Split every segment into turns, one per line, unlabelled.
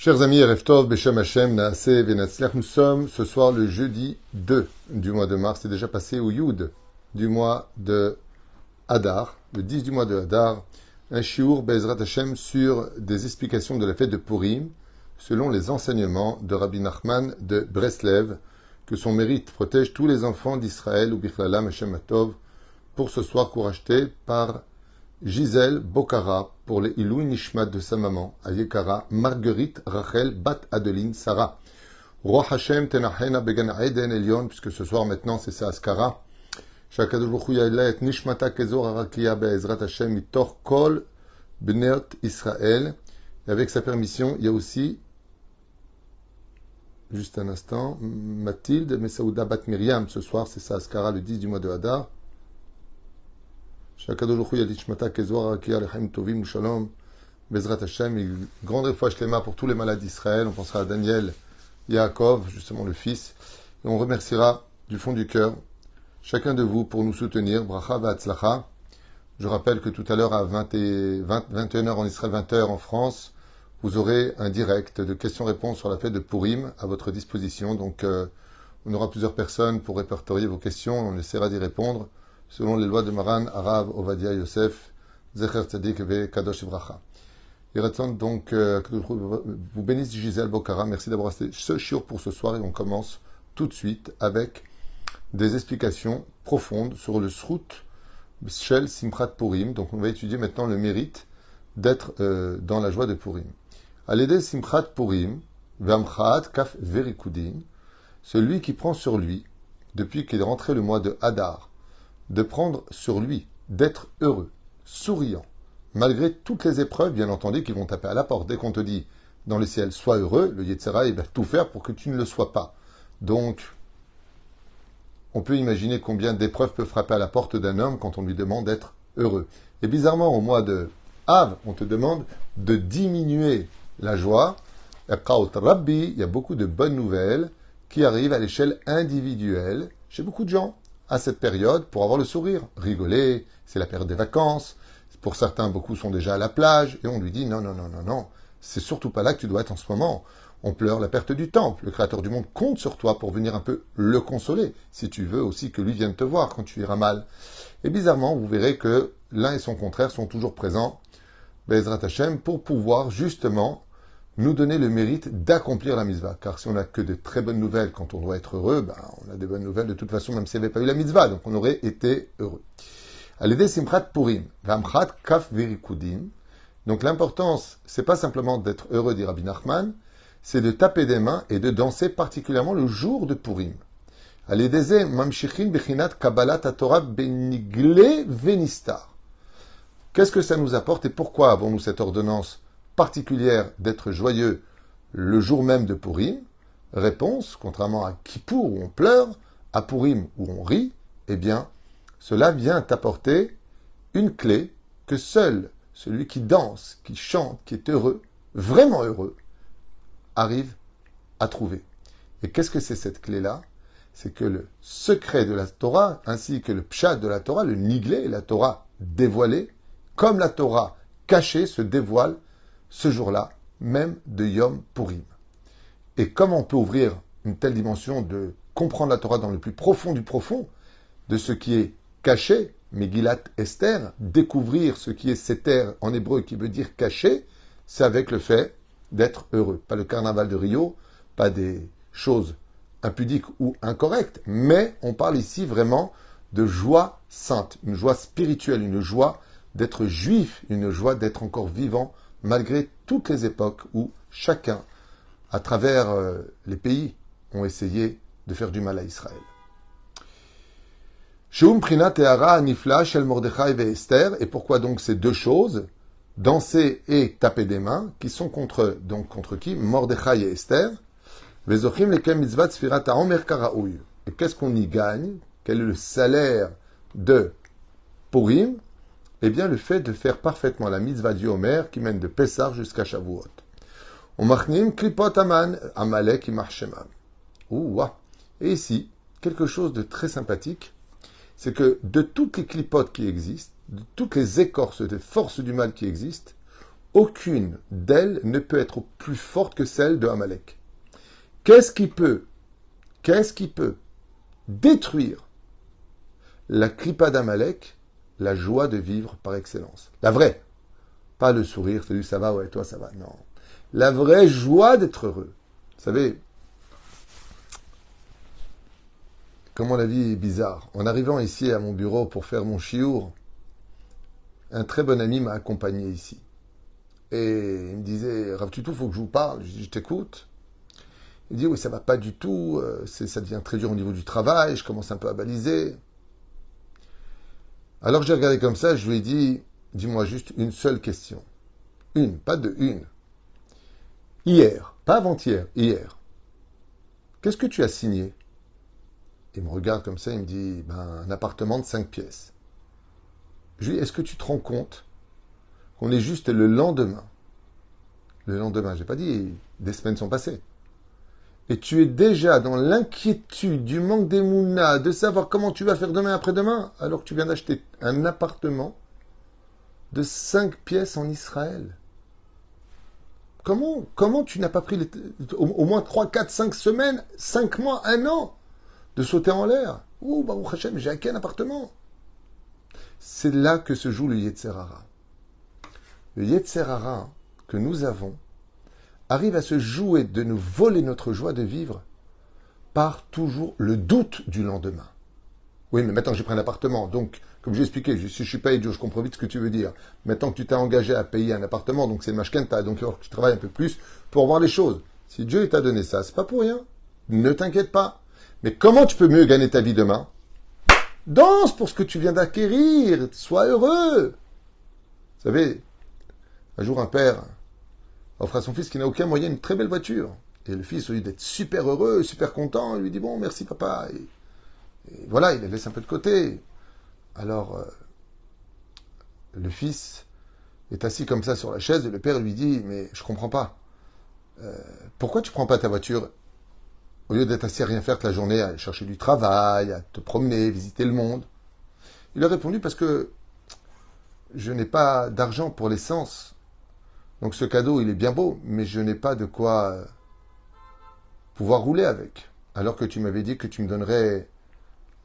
Chers amis, nous sommes ce soir le jeudi 2 du mois de mars, c'est déjà passé au Yud du mois de Hadar, le 10 du mois de Hadar, un shiur Bezrat Hashem sur des explications de la fête de Purim, selon les enseignements de Rabbi Nachman de Breslev, que son mérite protège tous les enfants d'Israël ou Bichlalam Hashem Atov, pour ce soir courageté par Gisèle Bokara pour les Ilou Nishmat de sa maman, Ayekara, Marguerite Rachel Bat Adeline Sarah. Roi Hashem Tenachena Began Eden Elion, puisque ce soir maintenant c'est sa Askara. Nishmata Kezor Arakia Be'ezrat Hashem Mitor Kol Bneot Israël. Et avec sa permission, il y a aussi, juste un instant, Mathilde Mesaouda Bat Miriam, ce soir c'est sa Askara le 10 du mois de Hadar. Bezrat Hashem, grande fois Shlema pour tous les malades d'Israël. On pensera à Daniel, Yaakov, justement le fils. Et on remerciera du fond du cœur chacun de vous pour nous soutenir. Bracha Vatzlacha. Je rappelle que tout à l'heure à 20 et 21h en Israël, 20h en France, vous aurez un direct de questions-réponses sur la fête de Purim à votre disposition. Donc, euh, on aura plusieurs personnes pour répertorier vos questions. On essaiera d'y répondre selon les lois de Maran, Arav, Ovadia, Yosef, Zecher Tzadik et Kadosh Ibracha. Iratzon, donc, euh, vous bénisse Gisèle Bokara. Merci d'avoir resté ce pour ce soir et on commence tout de suite avec des explications profondes sur le Srout Shel Simchat Purim. Donc, on va étudier maintenant le mérite d'être euh, dans la joie de Purim. À l'aider Simchat Purim, Vamchat Kaf Verikudin, celui qui prend sur lui, depuis qu'il est rentré le mois de Hadar, de prendre sur lui, d'être heureux, souriant, malgré toutes les épreuves, bien entendu, qui vont taper à la porte. Dès qu'on te dit dans le ciel, sois heureux, le Yetzera, va tout faire pour que tu ne le sois pas. Donc, on peut imaginer combien d'épreuves peuvent frapper à la porte d'un homme quand on lui demande d'être heureux. Et bizarrement, au mois de Av, on te demande de diminuer la joie. Rabbi, il y a beaucoup de bonnes nouvelles qui arrivent à l'échelle individuelle chez beaucoup de gens à cette période pour avoir le sourire. Rigoler, c'est la période des vacances. Pour certains, beaucoup sont déjà à la plage et on lui dit non, non, non, non, non, c'est surtout pas là que tu dois être en ce moment. On pleure la perte du temple. Le Créateur du monde compte sur toi pour venir un peu le consoler, si tu veux aussi que lui vienne te voir quand tu iras mal. Et bizarrement, vous verrez que l'un et son contraire sont toujours présents, Bezrat Hashem, pour pouvoir justement nous donner le mérite d'accomplir la mitzvah. Car si on n'a que de très bonnes nouvelles quand on doit être heureux, ben, on a des bonnes nouvelles de toute façon, même s'il n'y avait pas eu la mitzvah, donc on aurait été heureux. Allez, simchat purim, vamchat kaf verikudin. Donc l'importance, c'est pas simplement d'être heureux, dit Rabbi Nachman, c'est de taper des mains et de danser particulièrement le jour de Purim. Mamshichin bechinat kabbalat benigle. Qu'est-ce que ça nous apporte et pourquoi avons-nous cette ordonnance particulière d'être joyeux le jour même de Purim Réponse, contrairement à Kippour où on pleure, à Purim où on rit, eh bien, cela vient apporter une clé que seul celui qui danse, qui chante, qui est heureux, vraiment heureux, arrive à trouver. Et qu'est-ce que c'est cette clé-là? C'est que le secret de la Torah, ainsi que le pshat de la Torah, le niglé, la Torah dévoilée, comme la Torah cachée se dévoile ce jour-là, même de Yom Purim. Et comment on peut ouvrir une telle dimension de comprendre la Torah dans le plus profond du profond, de ce qui est caché, Megillat Esther, découvrir ce qui est Seter en hébreu qui veut dire caché, c'est avec le fait d'être heureux. Pas le carnaval de Rio, pas des choses impudiques ou incorrectes, mais on parle ici vraiment de joie sainte, une joie spirituelle, une joie d'être juif, une joie d'être encore vivant malgré toutes les époques où chacun, à travers euh, les pays, ont essayé de faire du mal à Israël. Et pourquoi donc ces deux choses, danser et taper des mains, qui sont contre, donc contre qui? Mordechai et Esther. Et qu'est-ce qu'on y gagne? Quel est le salaire de Purim? Eh bien, le fait de faire parfaitement la mitzvah du Homer qui mène de Pessah jusqu'à Shavuot. On machnim klipot aman, amalek marshemam. Et ici, quelque chose de très sympathique, c'est que de toutes les clipotes qui existent, de toutes les écorces des forces du mal qui existent, aucune d'elles ne peut être plus forte que celle de Amalek. Qu'est-ce qui peut, qu'est-ce qui peut détruire la clipa d'Amalek, la joie de vivre par excellence La vraie. Pas le sourire, salut, ça va, ouais, toi, ça va. Non. La vraie joie d'être heureux. Vous savez, comment la vie est bizarre. En arrivant ici à mon bureau pour faire mon chiour, un très bon ami m'a accompagné ici. Et il me disait, Rav il faut que je vous parle? Je je t'écoute. Il dit, oui, ça va pas du tout, euh, ça devient très dur au niveau du travail, je commence un peu à baliser. Alors j'ai regardé comme ça, je lui ai dit, dis-moi juste une seule question. Une, pas de une. Hier, pas avant-hier, hier. Qu'est-ce que tu as signé? Il me regarde comme ça, il me dit, ben, un appartement de cinq pièces. Je lui dis, est-ce que tu te rends compte qu'on est juste le lendemain? Le lendemain, j'ai pas dit, des semaines sont passées et tu es déjà dans l'inquiétude du manque d'émouna, de savoir comment tu vas faire demain après-demain, alors que tu viens d'acheter un appartement de 5 pièces en Israël. Comment, comment tu n'as pas pris au, moins 3, 4, 5 semaines, 5 mois, 1 an de sauter en l'air? Ouh, bah, Hachem, j'ai acquis un appartement. C'est là que se joue le Yetzerara. Le Yetzerara que nous avons, arrive à se jouer de nous voler notre joie de vivre par toujours le doute du lendemain. Oui, mais maintenant j'ai pris un appartement, donc, comme j'ai expliqué, si je suis pas idiot, je comprends vite ce que tu veux dire. Maintenant que tu t'es engagé à payer un appartement, donc c'est le mashkenta, donc tu travailles un peu plus pour voir les choses. Si Dieu t'a donné ça, c'est pas pour rien. Ne t'inquiète pas. Mais comment tu peux mieux gagner ta vie demain? Danse pour ce que tu viens d'acquérir. Sois heureux. Vous savez, un jour un père offre à son fils qui n'a aucun moyen une très belle voiture. Et le fils, au lieu d'être super heureux, super content, il lui dit Bon, merci papa. Et, voilà, il la laisse un peu de côté. Alors, euh, le fils est assis comme ça sur la chaise et le père lui dit Mais je comprends pas. Euh, pourquoi tu prends pas ta voiture? Au lieu d'être assis à rien faire toute la journée, à aller chercher du travail, à te promener, visiter le monde Il a répondu Parce que je n'ai pas d'argent pour l'essence donc ce cadeau, il est bien beau, mais je n'ai pas de quoi euh, pouvoir rouler avec. Alors que tu m'avais dit que tu me donnerais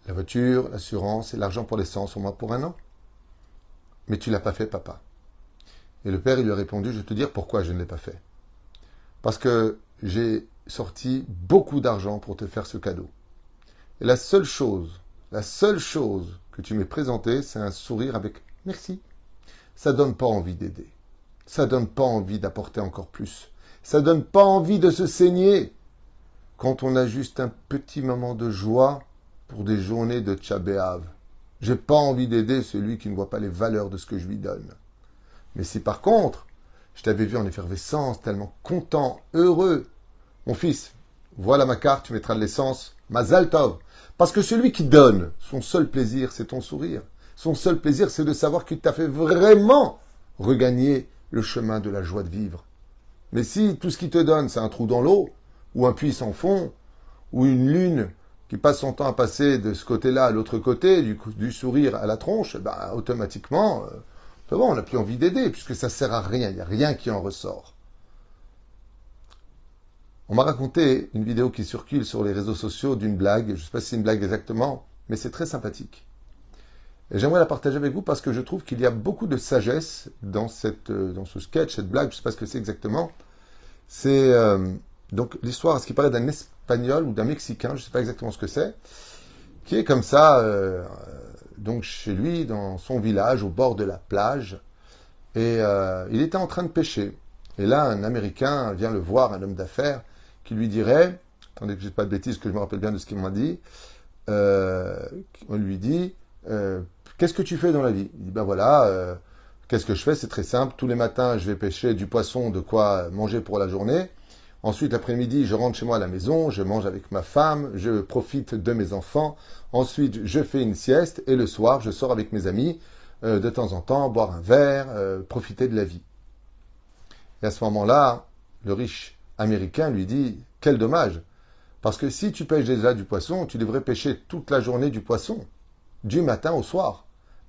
la voiture, l'assurance et l'argent pour l'essence au moins pour un an. Mais tu l'as pas fait, papa. Et le père, il lui a répondu, je vais te dire pourquoi je ne l'ai pas fait. Parce que j'ai sorti beaucoup d'argent pour te faire ce cadeau. Et la seule chose, la seule chose que tu m'es présentée, c'est un sourire avec merci. Ça donne pas envie d'aider ça donne pas envie d'apporter encore plus. Ça donne pas envie de se saigner quand on a juste un petit moment de joie pour des journées de Tchabéave. J'ai pas envie d'aider celui qui ne voit pas les valeurs de ce que je lui donne. Mais si par contre, je t'avais vu en effervescence, tellement content, heureux, mon fils, voilà ma carte, tu mettras de l'essence, Mazal Tov. Parce que celui qui donne, son seul plaisir, c'est ton sourire. Son seul plaisir, c'est de savoir qu'il t'a fait vraiment regagner le chemin de la joie de vivre. Mais si tout ce qu'il te donne, c'est un trou dans l'eau, ou un puits sans fond, ou une lune qui passe son temps à passer de ce côté-là à l'autre côté, du, sourire à la tronche, ben, automatiquement, euh, bon, on n'a plus envie d'aider, puisque ça sert à rien, il n'y a rien qui en ressort. On m'a raconté une vidéo qui circule sur les réseaux sociaux d'une blague, je ne sais pas si c'est une blague exactement, mais c'est très sympathique. Et j'aimerais la partager avec vous parce que je trouve qu'il y a beaucoup de sagesse dans, cette, euh, dans ce sketch, cette blague, je ne sais pas ce que c'est exactement. C'est euh, donc l'histoire, ce qui paraît d'un espagnol ou d'un mexicain, je ne sais pas exactement ce que c'est, qui est comme ça, euh, donc chez lui, dans son village, au bord de la plage, et il était en train de pêcher. Et là, un Américain vient le voir, un homme d'affaires, qui lui dirait, attendez que je ne pas de bêtises, que je me rappelle bien de ce qu'il m'a dit, on lui dit, Qu'est-ce que tu fais dans la vie? Il dit ben voilà, euh, qu'est-ce que je fais? C'est très simple. Tous les matins, je vais pêcher du poisson, de quoi manger pour la journée. Ensuite, l'après-midi, je rentre chez moi à la maison, je mange avec ma femme, je profite de mes enfants. Ensuite, je fais une sieste et le soir, je sors avec mes amis euh, de temps en temps, boire un verre, euh, profiter de la vie. Et à ce moment-là, le riche américain lui dit Quel dommage Parce que si tu pêches déjà du poisson, tu devrais pêcher toute la journée du poisson, du matin au soir.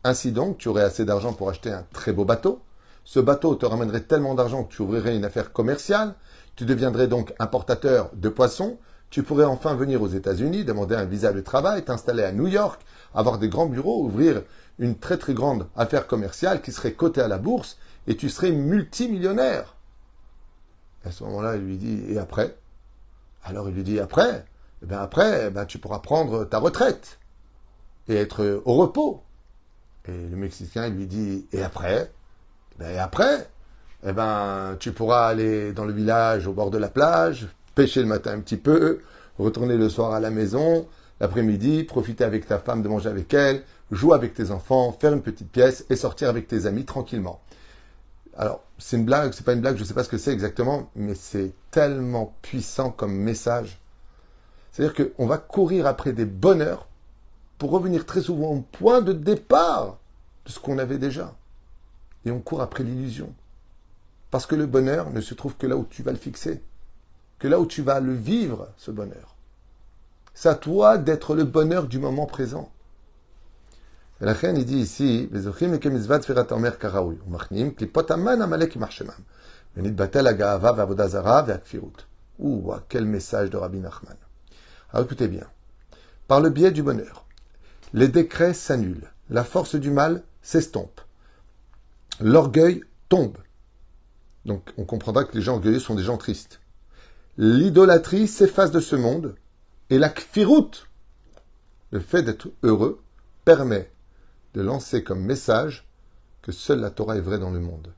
Ainsi donc, tu aurais assez d'argent pour acheter un très beau bateau, Ce bateau te ramènerait tellement d'argent que tu ouvrirais une affaire commerciale, tu deviendrais donc importateur de poissons, tu pourrais enfin venir aux États-Unis, demander un visa de travail, t'installer à New York, avoir des grands bureaux, ouvrir une très très grande affaire commerciale qui serait cotée à la bourse et tu serais multimillionnaire. à ce moment-là, il lui dit, et après? Alors il lui dit, après? Eh bien après, eh ben, tu pourras prendre ta retraite et être au repos. Et le Mexicain lui dit, et après? Ben, Et après, eh ben, tu pourras aller dans le village au bord de la plage, pêcher le matin un petit peu, retourner le soir à la maison, l'après-midi, profiter avec ta femme de manger avec elle, jouer avec tes enfants, faire une petite pièce et sortir avec tes amis tranquillement. Alors, c'est une blague, c'est pas une blague, je sais pas ce que c'est exactement, mais c'est tellement puissant comme message. C'est-à-dire qu'on va courir après des bonheurs pour revenir très souvent au point de départ de ce qu'on avait déjà. Et on court après l'illusion. Parce que le bonheur ne se trouve que là où tu vas le fixer, que là où tu vas le vivre, ce bonheur. C'est à toi d'être le bonheur du moment présent. Et la reine, il dit ici, Ouh, quel message de Rabbi Nachman. Alors écoutez bien. Par le biais du bonheur, les décrets s'annulent, la force du mal s'estompe, l'orgueil tombe. Donc on comprendra que les gens orgueilleux sont des gens tristes. L'idolâtrie s'efface de ce monde et la kfirout, le fait d'être heureux, permet de lancer comme message que seule la Torah est vraie dans le monde.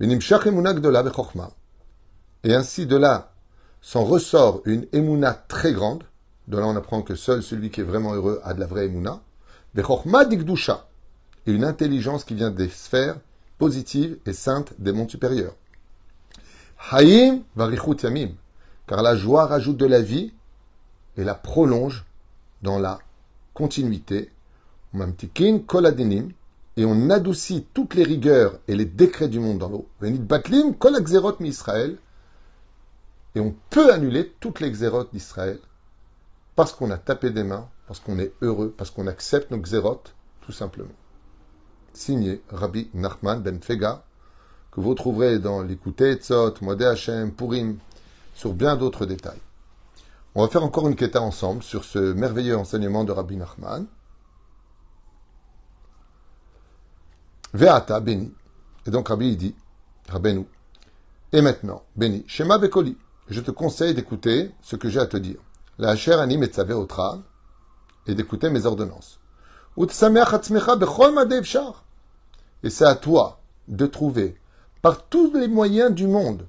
Et ainsi de là s'en ressort une émouna très grande. De là on apprend que seul celui qui est vraiment heureux a de la vraie émouna. Et une intelligence qui vient des sphères positives et saintes des mondes supérieurs. Haïm varichut yamim. Car la joie rajoute de la vie et la prolonge dans la continuité et on adoucit toutes les rigueurs et les décrets du monde dans l'eau. Et on peut annuler toutes les xérotes d'Israël parce qu'on a tapé des mains, parce qu'on est heureux, parce qu'on accepte nos xérotes, tout simplement. Signé Rabbi Nachman Ben Fega, que vous trouverez dans l'écouté Tzot, Modé Hashem, Purim, sur bien d'autres détails. On va faire encore une quête ensemble sur ce merveilleux enseignement de Rabbi Nachman. Veata, béni. Et donc Rabbi il dit, Rabbeinu, et maintenant, béni, Shema Bekoli, je te conseille d'écouter ce que j'ai à te dire. La Hacher anime et otra, et d'écouter mes ordonnances. Et c'est à toi de trouver, par tous les moyens du monde,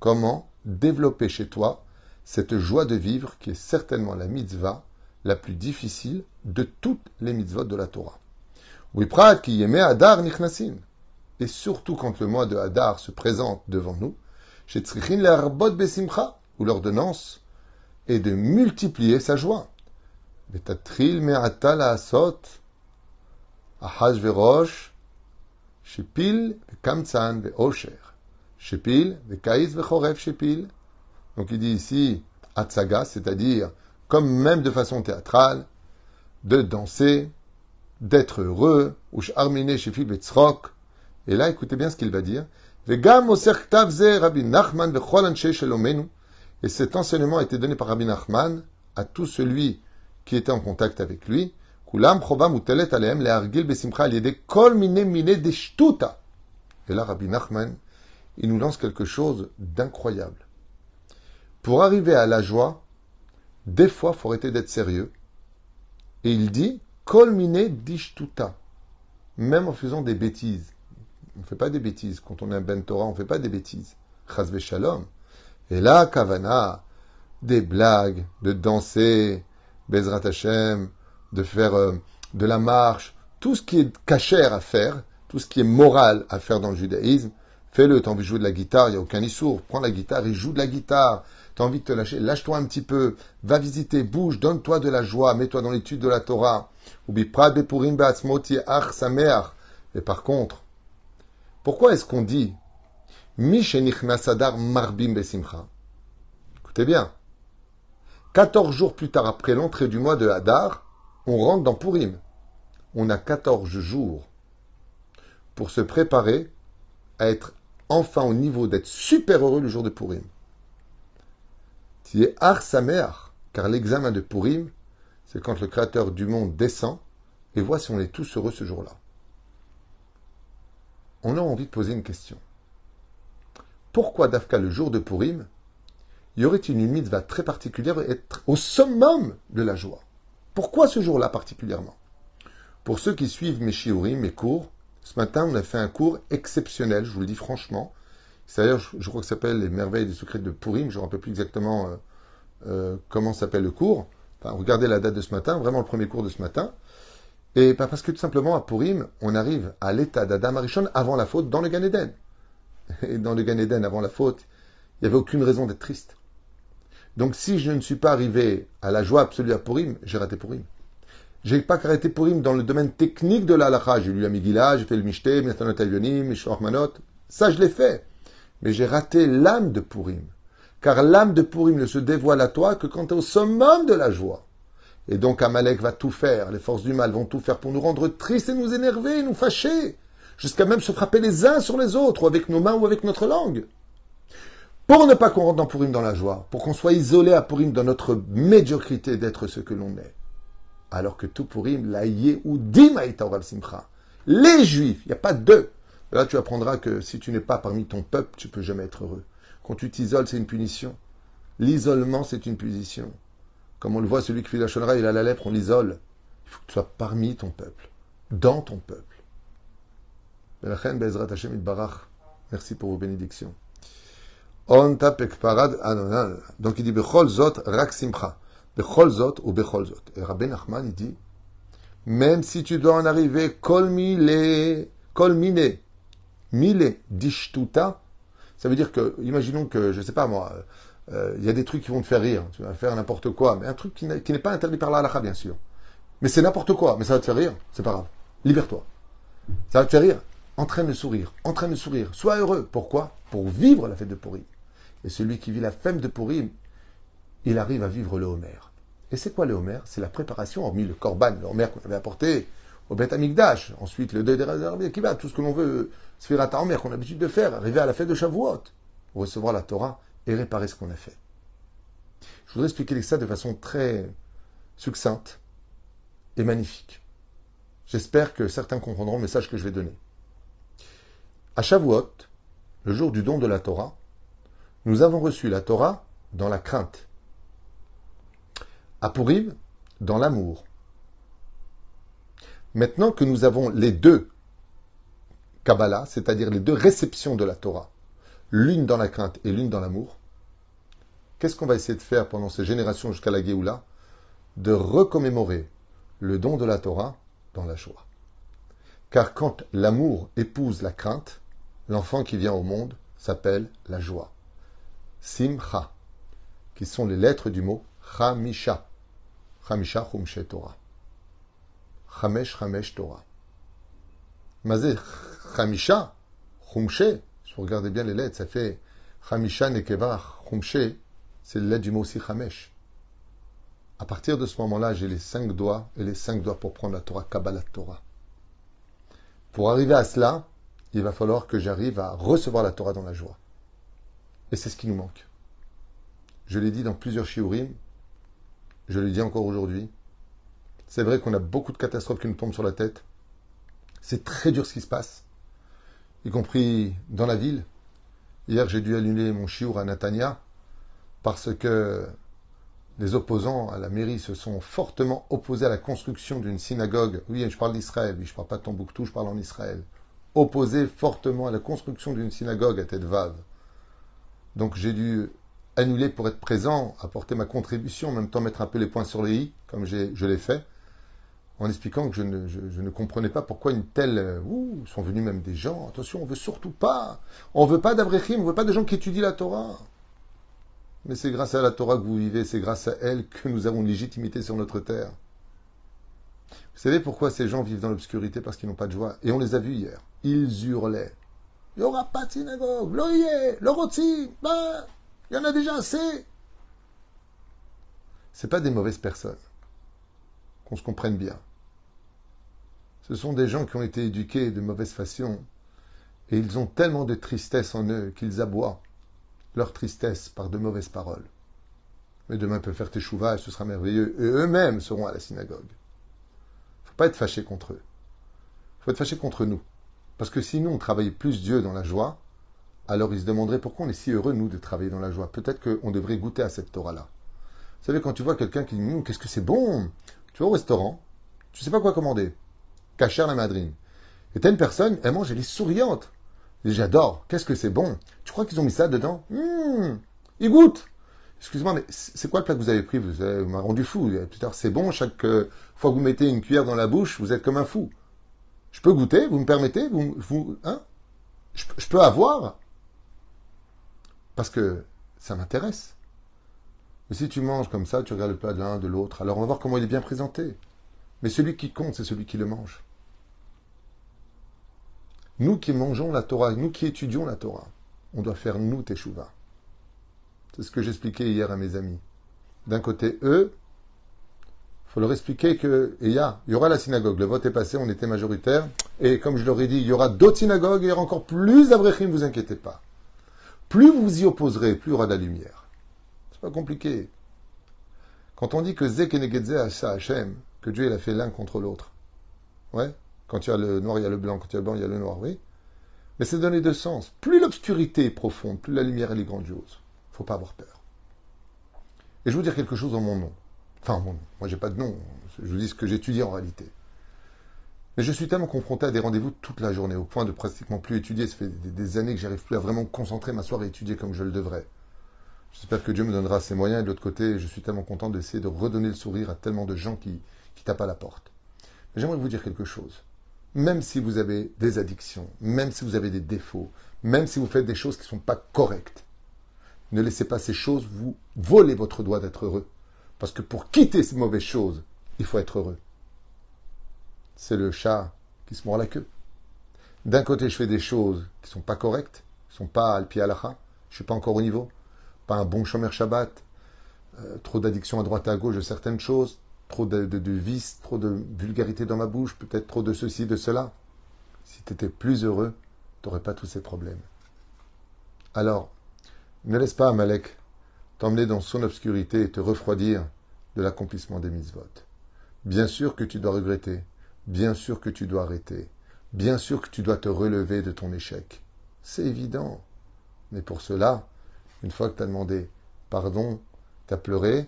comment développer chez toi cette joie de vivre qui est certainement la mitzvah la plus difficile de toutes les mitzvot de la Torah. Qui Hadar nichnasim. Et surtout quand le mois de Hadar se présente devant nous, chez Tzrichin besimcha, où l'ordonnance est de multiplier sa joie. Betatril me'ata la'asot, ahaj verosh, shepil ve'kamtzan ve'osher, shepil ve'kaiz ve'chorev shepil. Donc il dit ici, atsaga, c'est-à-dire, comme même de façon théâtrale, de danser, d'être heureux, ou arminé chez Et là, écoutez bien ce qu'il va dire. Et cet enseignement a été donné par Rabbi Nachman à tout celui qui était en contact avec lui. Et là, Rabbi Nachman, il nous lance quelque chose d'incroyable. Pour arriver à la joie, des fois, il faut arrêter d'être sérieux. Et il dit, Kolmine dishtuta. Même en faisant des bêtises. On ne fait pas des bêtises. Quand on est un Ben Torah, on ne fait pas des bêtises. Chazve shalom. Et là, kavana, des blagues, de danser, Bezrat Hashem, de faire euh, de la marche, tout ce qui est cachère à faire, tout ce qui est moral à faire dans le judaïsme, fais-le. T'as envie de jouer de la guitare, il n'y a aucun issour. Prends la guitare et joue de la guitare. T'as envie de te lâcher, lâche-toi un petit peu. Va visiter, bouge, donne-toi de la joie, mets-toi dans l'étude de la Torah. Et par contre, pourquoi est-ce qu'on dit marbim besimcha Écoutez bien. 14 jours plus tard, après l'entrée du mois de Hadar, on rentre dans Purim. On a 14 jours pour se préparer à être enfin au niveau d'être super heureux le jour de Purim. Tu es Ar car l'examen de Purim, c'est quand le Créateur du monde descend et voit si on est tous heureux ce jour-là. On a envie de poser une question. Pourquoi Dafka, le jour de Purim, y aurait-il une mitzvah très particulière être au summum de la joie? Pourquoi ce jour-là particulièrement? Pour ceux qui suivent mes shiurim, mes cours, ce matin, on a fait un cours exceptionnel, je vous le dis franchement. C'est-à-dire, je, crois que ça s'appelle Les merveilles des secrets de Purim. Je ne me rappelle plus exactement euh, euh, comment s'appelle le cours. Regardez la date de ce matin, vraiment le premier cours de ce matin. Et parce que tout simplement, à Purim, on arrive à l'état d'Adam Arishon avant la faute dans le Gan Eden. Et dans le Gan Eden, avant la faute, il n'y avait aucune raison d'être triste. Donc si je ne suis pas arrivé à la joie absolue à Purim, j'ai raté Purim. J'ai pas arrêté Purim dans le domaine technique de la. J'ai lu la j'ai fait le Mishte, Metanot Ayonim, Manot. Ça, je l'ai fait. Mais j'ai raté l'âme de Purim. Car l'âme de Purim ne se dévoile à toi que quand tu es au summum de la joie. Et donc Amalek va tout faire, les forces du mal vont tout faire pour nous rendre tristes et nous énerver, nous fâcher, jusqu'à même se frapper les uns sur les autres, ou avec nos mains ou avec notre langue. Pour ne pas qu'on rentre dans Purim dans la joie, pour qu'on soit isolé à Purim dans notre médiocrité d'être ce que l'on est alors que tout Purim, la Yehudim Simcha. Les Juifs, il n'y a pas deux. Là, tu apprendras que si tu n'es pas parmi ton peuple, tu peux jamais être heureux. Quand tu t'isoles, c'est une punition. L'isolement, c'est une punition. Comme on le voit, celui qui fait la chonra, il a la lèpre, on l'isole. Il faut que tu sois parmi ton peuple, dans ton peuple. Merci pour vos bénédictions. Ah Donc il dit Bechol Zot Rak ou. Et Rabbi Nachman, il dit, même si tu dois en arriver, kol mille dishtuta, ça veut dire que, imaginons que, je sais pas moi, euh, il y a des trucs qui vont te faire rire, tu vas faire n'importe quoi, mais un truc qui n'est pas interdit par la bien sûr. Mais c'est n'importe quoi, mais ça va te faire rire, c'est pas grave. Libère-toi. Ça va te faire rire. En train de sourire, en train de sourire. Sois heureux. Pourquoi? Pour vivre la fête de Purim. Et celui qui vit la fête de Purim, il arrive à vivre le Homer. Et c'est quoi le Homer? C'est la préparation, hormis le Korban, le Homer qu'on avait apporté au Beth Amikdash, ensuite le deuil des qui va, tout ce que l'on veut, à Homer qu'on a l'habitude de faire, arriver à la fête de Shavuot, recevoir la Torah et réparer ce qu'on a fait. Je voudrais expliquer ça de façon très succincte et magnifique. J'espère que certains comprendront le message que je vais donner. À Shavuot, le jour du don de la Torah, nous avons reçu la Torah dans la crainte à Purim dans l'amour. Maintenant que nous avons les deux Kabbalah, c'est-à-dire les deux réceptions de la Torah, l'une dans la crainte et l'une dans l'amour, qu'est-ce qu'on va essayer de faire pendant ces générations jusqu'à la Géoula? De recommémorer le don de la Torah dans la joie. Car quand l'amour épouse la crainte, l'enfant qui vient au monde s'appelle la joie. Simcha, qui sont les lettres du mot Chamisha. Chamisha Chumshe Torah. Chamesh Chamesh Torah. Mazé Chamisha Chumshe. Si vous regardez bien les lettres, ça fait Chamisha Nekeva Chumshe. C'est les lettres du mot aussi Chamesh. À partir de ce moment-là, j'ai les cinq doigts et les cinq doigts pour prendre la Torah, Kabbalah Torah. Pour arriver à cela, il va falloir que j'arrive à recevoir la Torah dans la joie. Et c'est ce qui nous manque. Je l'ai dit dans plusieurs shiurim, je le dis encore aujourd'hui. C'est vrai qu'on a beaucoup de catastrophes qui nous tombent sur la tête. C'est très dur ce qui se passe, y compris dans la ville. Hier, j'ai dû annuler mon chiour à Natania parce que les opposants à la mairie se sont fortement opposés à la construction d'une synagogue. Oui, je parle d'Israël, oui, je ne parle pas de Tombouctou, je parle en Israël. Opposés fortement à la construction d'une synagogue à tête vave. Donc j'ai dû annuler pour être présent, apporter ma contribution, en même temps mettre un peu les points sur les i, comme je l'ai fait, en expliquant que je ne, je, ne, comprenais pas pourquoi une telle... Euh, ouh, sont venus même des gens, attention, on veut surtout pas, on veut pas d'abrechim, on veut pas de gens qui étudient la Torah. Mais c'est grâce à la Torah que vous vivez, c'est grâce à elle que nous avons une légitimité sur notre terre. Vous savez pourquoi ces gens vivent dans l'obscurité? Parce qu'ils n'ont pas de joie. Et on les a vus hier. Ils hurlaient. Il n'y aura pas de synagogue. L'oyer, le roti, bah, il y en a déjà assez. C'est pas des mauvaises personnes. Qu'on se comprenne bien. Ce sont des gens qui ont été éduqués de mauvaise façon et ils ont tellement de tristesse en eux qu'ils aboient leur tristesse par de mauvaises paroles. Mais demain peut faire teshuva et ce sera merveilleux. Et eux-mêmes seront à la synagogue. Faut pas être fâché contre eux. Il faut être fâché contre nous. Parce que si nous, on travaillait plus Dieu dans la joie, alors ils se demanderaient pourquoi on est si heureux, nous, de travailler dans la joie. Peut-être qu'on devrait goûter à cette Torah-là. Vous savez, quand tu vois quelqu'un qui dit Qu'est-ce que c'est bon Tu vas au restaurant, tu sais pas quoi commander. Cacher la madrine. Et t'as une personne, elle mange, elle est souriante. J'adore. Qu'est-ce que c'est bon Tu crois qu'ils ont mis ça dedans? Hum Ils goûtent Excusez-moi, mais c'est quoi le plat que vous avez pris? Vous m'avez rendu fou. C'est bon, chaque euh, fois que vous mettez une cuillère dans la bouche, vous êtes comme un fou. Je peux goûter? Vous me permettez? Vous, vous, hein? Je, peux avoir? Parce que ça m'intéresse. Mais si tu manges comme ça, tu regardes le plat de l'un, de l'autre, alors on va voir comment il est bien présenté. Mais celui qui compte, c'est celui qui le mange. Nous qui mangeons la Torah, nous qui étudions la Torah, on doit faire nous Teshuvah. C'est ce que j'expliquais hier à mes amis. D'un côté, eux, il faut leur expliquer que, il y, y aura la synagogue, le vote est passé, on était majoritaire, et comme je leur dit, il y aura d'autres synagogues, et il y aura encore plus d'Avrechim, ne vous inquiétez pas. Plus vous y opposerez, plus il y aura de la lumière. C'est pas compliqué. Quand on dit que Zek et Hashem, que Dieu il a fait l'un contre l'autre, ouais, quand il y a le noir, il y a le blanc. Quand il y a le blanc, il y a le noir, oui. Mais c'est donné deux sens. Plus l'obscurité est profonde, plus la lumière est grandiose. Faut pas avoir peur. Et je vais vous dire quelque chose en mon nom. Enfin, mon nom. Moi, j'ai pas de nom. Je vous dis ce que j'étudie en réalité. Mais je suis tellement confronté à des rendez-vous toute la journée, au point de pratiquement plus étudier. Ça fait des, années que j'arrive plus à vraiment concentrer, m'asseoir et étudier comme je le devrais. J'espère que Dieu me donnera ses moyens. Et de l'autre côté, je suis tellement content d'essayer de redonner le sourire à tellement de gens qui, qui tapent à la porte. J'aimerais vous dire quelque chose même si vous avez des addictions, même si vous avez des défauts, même si vous faites des choses qui ne sont pas correctes, ne laissez pas ces choses vous voler votre droit d'être heureux. Parce que pour quitter ces mauvaises choses, il faut être heureux. C'est le chat qui se mord la queue. D'un côté, je fais des choses qui ne sont pas correctes, qui sont pas al alacha, je suis pas encore au niveau, pas un bon chômeur Shabbat, euh, trop d'addiction à droite et à gauche de certaines choses, trop de, de, vices, trop de vulgarité dans ma bouche, peut-être trop de ceci, de cela. Si tu étais plus heureux, tu n'aurais pas tous ces problèmes. Alors, ne laisse pas Amalek t'emmener dans son obscurité et te refroidir de l'accomplissement des mitzvot. Bien sûr que tu dois regretter, bien sûr que tu dois arrêter, bien sûr que tu dois te relever de ton échec. C'est évident. Mais pour cela, une fois que tu as demandé pardon, tu as pleuré,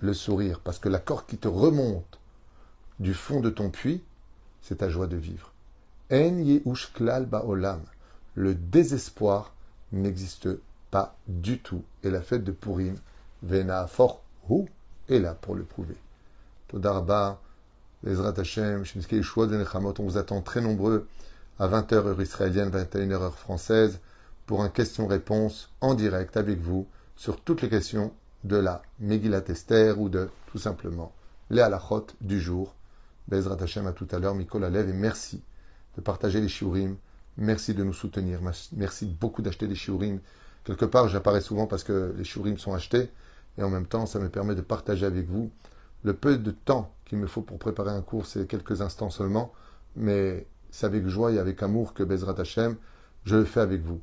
le sourire, parce que la corde qui te remonte du fond de ton puits, c'est ta joie de vivre. En klal ba'olam. Le désespoir n'existe pas du tout. Et la fête de Purim, Vena for hu, est là pour le prouver. Todarba, Ezrat Hashem, on vous attend très nombreux à 20h heure israélienne, 21h heure française, pour un question-réponse en direct avec vous sur toutes les questions de la Megillat Esther ou de tout simplement les halachot du jour. Bezrat Hashem à tout à l'heure, Mikol Alev, et merci de partager les shiurim, merci de nous soutenir, merci beaucoup d'acheter des shiurim. Quelque part, j'apparais souvent parce que les shiurim sont achetés, et en même temps, ça me permet de partager avec vous le peu de temps qu'il me faut pour préparer un cours, c'est quelques instants seulement, mais c'est avec joie et avec amour que Bezrat Hashem, je le fais avec vous.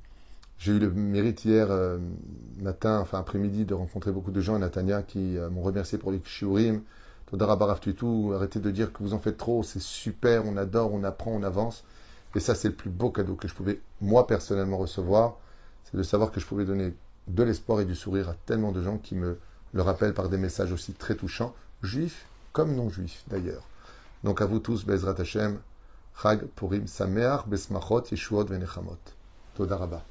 J'ai eu le mérite hier euh, matin, enfin après-midi, de rencontrer beaucoup de gens à Natania qui euh, m'ont remercié pour les shiurim. tout, arrêtez de dire que vous en faites trop, c'est super, on adore, on apprend, on avance. Et ça, c'est le plus beau cadeau que je pouvais, moi, personnellement, recevoir. C'est de savoir que je pouvais donner de l'espoir et du sourire à tellement de gens qui me le rappellent par des messages aussi très touchants, juifs comme non juifs d'ailleurs. Donc à vous tous, Bezrat Hashem, Chag Purim Sameach Besmachot Yeshuot Venechamot. Todarabah.